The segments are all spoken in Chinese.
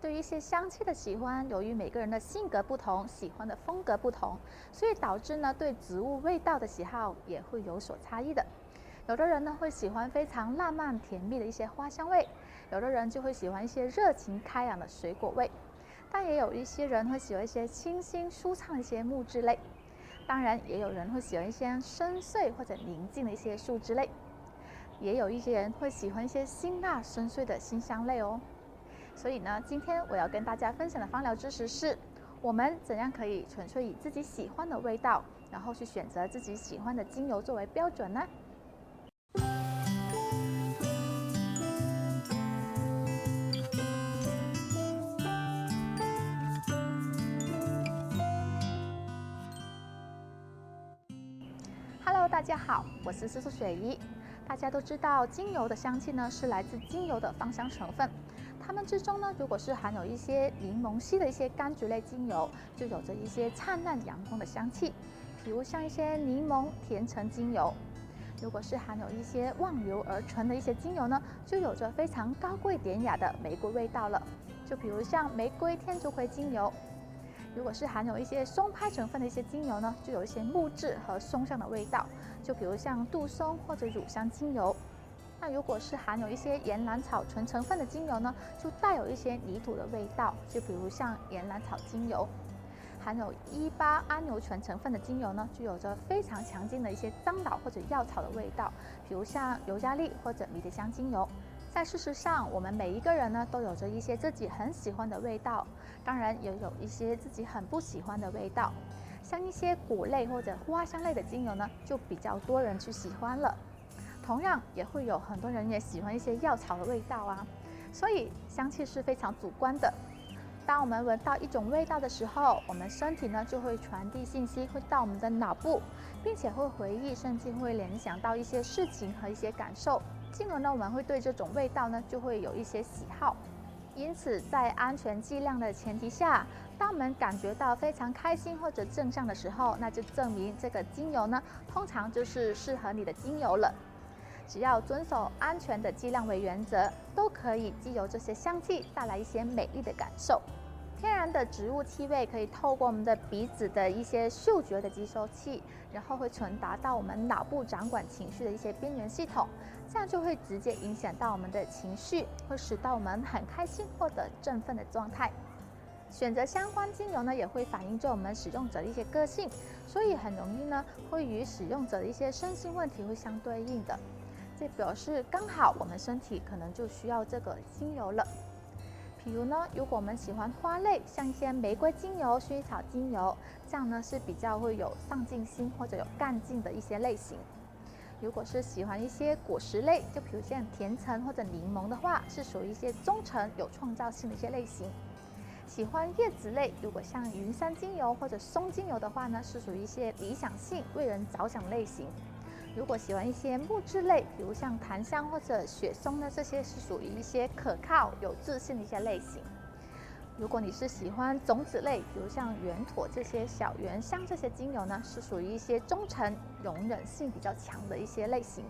对于一些香气的喜欢，由于每个人的性格不同，喜欢的风格不同，所以导致呢对植物味道的喜好也会有所差异的。有的人呢会喜欢非常浪漫甜蜜的一些花香味，有的人就会喜欢一些热情开朗的水果味，但也有一些人会喜欢一些清新舒畅的一些木质类，当然也有人会喜欢一些深邃或者宁静的一些树脂类，也有一些人会喜欢一些辛辣深邃的辛香类哦。所以呢，今天我要跟大家分享的芳疗知识是，我们怎样可以纯粹以自己喜欢的味道，然后去选择自己喜欢的精油作为标准呢大家好，我是思素雪姨。大家都知道，精油的香气呢是来自精油的芳香成分。它们之中呢，如果是含有一些柠檬烯的一些柑橘类精油，就有着一些灿烂阳光的香气，比如像一些柠檬甜橙精油；如果是含有一些忘硫而醇的一些精油呢，就有着非常高贵典雅的玫瑰味道了，就比如像玫瑰天竺葵精油；如果是含有一些松拍成分的一些精油呢，就有一些木质和松香的味道，就比如像杜松或者乳香精油。如果是含有一些岩兰草醇成分的精油呢，就带有一些泥土的味道，就比如像岩兰草精油；含有一八桉油醇成分的精油呢，就有着非常强劲的一些樟脑或者药草的味道，比如像尤加利或者迷迭香精油。在事实上，我们每一个人呢，都有着一些自己很喜欢的味道，当然也有一些自己很不喜欢的味道。像一些果类或者花香类的精油呢，就比较多人去喜欢了。同样也会有很多人也喜欢一些药草的味道啊，所以香气是非常主观的。当我们闻到一种味道的时候，我们身体呢就会传递信息，会到我们的脑部，并且会回忆，甚至会联想到一些事情和一些感受，进而呢我们会对这种味道呢就会有一些喜好。因此，在安全剂量的前提下，当我们感觉到非常开心或者正向的时候，那就证明这个精油呢通常就是适合你的精油了。只要遵守安全的剂量为原则，都可以藉由这些香气带来一些美丽的感受。天然的植物气味可以透过我们的鼻子的一些嗅觉的接收器，然后会传达到我们脑部掌管情绪的一些边缘系统，这样就会直接影响到我们的情绪，会使到我们很开心或者振奋的状态。选择相关精油呢，也会反映着我们使用者的一些个性，所以很容易呢会与使用者的一些身心问题会相对应的。这表示刚好我们身体可能就需要这个精油了。比如呢，如果我们喜欢花类，像一些玫瑰精油、薰衣草精油，这样呢是比较会有上进心或者有干劲的一些类型。如果是喜欢一些果实类，就比如像甜橙或者柠檬的话，是属于一些忠诚、有创造性的一些类型。喜欢叶子类，如果像云杉精油或者松精油的话呢，是属于一些理想性、为人着想类型。如果喜欢一些木质类，比如像檀香或者雪松呢，这些是属于一些可靠、有自信的一些类型。如果你是喜欢种子类，比如像圆妥这些小圆香这些精油呢，是属于一些忠诚、容忍性比较强的一些类型。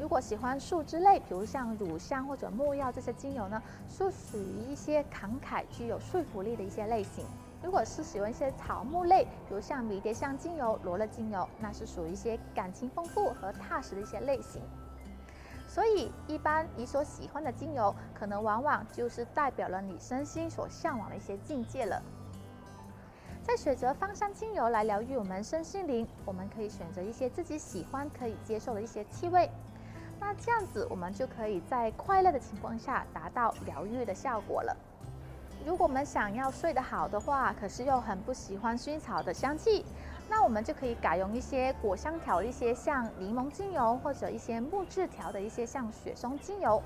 如果喜欢树脂类，比如像乳香或者木药这些精油呢，是属于一些慷慨、具有说服力的一些类型。如果是喜欢一些草木类，比如像迷迭香精油、罗勒精油，那是属于一些感情丰富和踏实的一些类型。所以，一般你所喜欢的精油，可能往往就是代表了你身心所向往的一些境界了。在选择芳香精油来疗愈我们身心灵，我们可以选择一些自己喜欢、可以接受的一些气味。那这样子，我们就可以在快乐的情况下，达到疗愈的效果了。如果我们想要睡得好的话，可是又很不喜欢薰衣草的香气，那我们就可以改用一些果香调一些像柠檬精油，或者一些木质调的一些像雪松精油。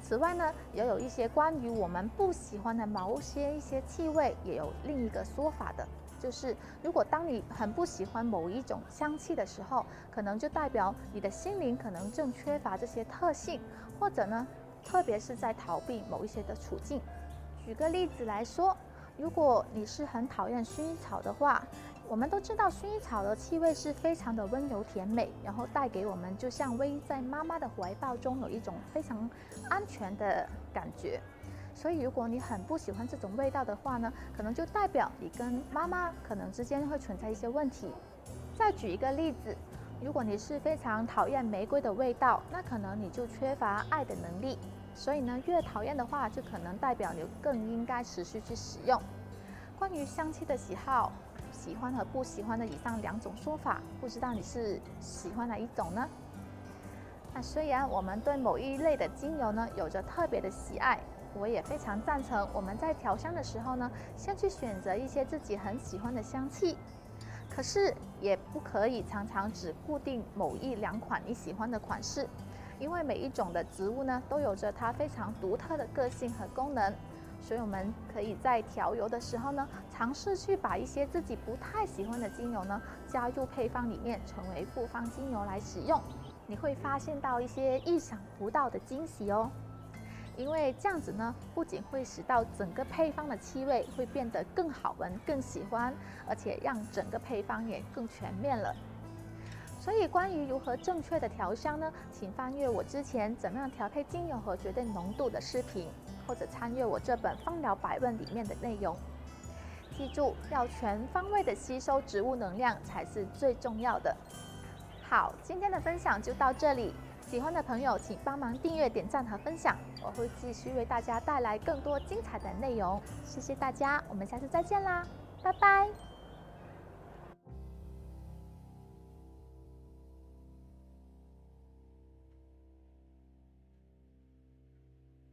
此外呢，也有一些关于我们不喜欢的某些一些气味，也有另一个说法的，就是如果当你很不喜欢某一种香气的时候，可能就代表你的心灵可能正缺乏这些特性，或者呢，特别是在逃避某一些的处境。举个例子来说，如果你是很讨厌薰衣草的话，我们都知道薰衣草的气味是非常的温柔甜美，然后带给我们就像偎在妈妈的怀抱中，有一种非常安全的感觉。所以如果你很不喜欢这种味道的话呢，可能就代表你跟妈妈可能之间会存在一些问题。再举一个例子，如果你是非常讨厌玫瑰的味道，那可能你就缺乏爱的能力。所以呢，越讨厌的话，就可能代表你更应该持续去使用。关于香气的喜好，喜欢和不喜欢的以上两种说法，不知道你是喜欢哪一种呢？那虽然我们对某一类的精油呢有着特别的喜爱，我也非常赞成我们在调香的时候呢，先去选择一些自己很喜欢的香气。可是也不可以常常只固定某一两款你喜欢的款式，因为每一种的植物呢都有着它非常独特的个性和功能，所以我们可以在调油的时候呢，尝试去把一些自己不太喜欢的精油呢加入配方里面，成为复方精油来使用，你会发现到一些意想不到的惊喜哦。因为这样子呢，不仅会使到整个配方的气味会变得更好闻、更喜欢，而且让整个配方也更全面了。所以，关于如何正确的调香呢？请翻阅我之前怎么样调配精油和绝对浓度的视频，或者参阅我这本《芳疗百问》里面的内容。记住，要全方位的吸收植物能量才是最重要的。好，今天的分享就到这里。喜欢的朋友，请帮忙订阅、点赞和分享，我会继续为大家带来更多精彩的内容。谢谢大家，我们下次再见啦，拜拜。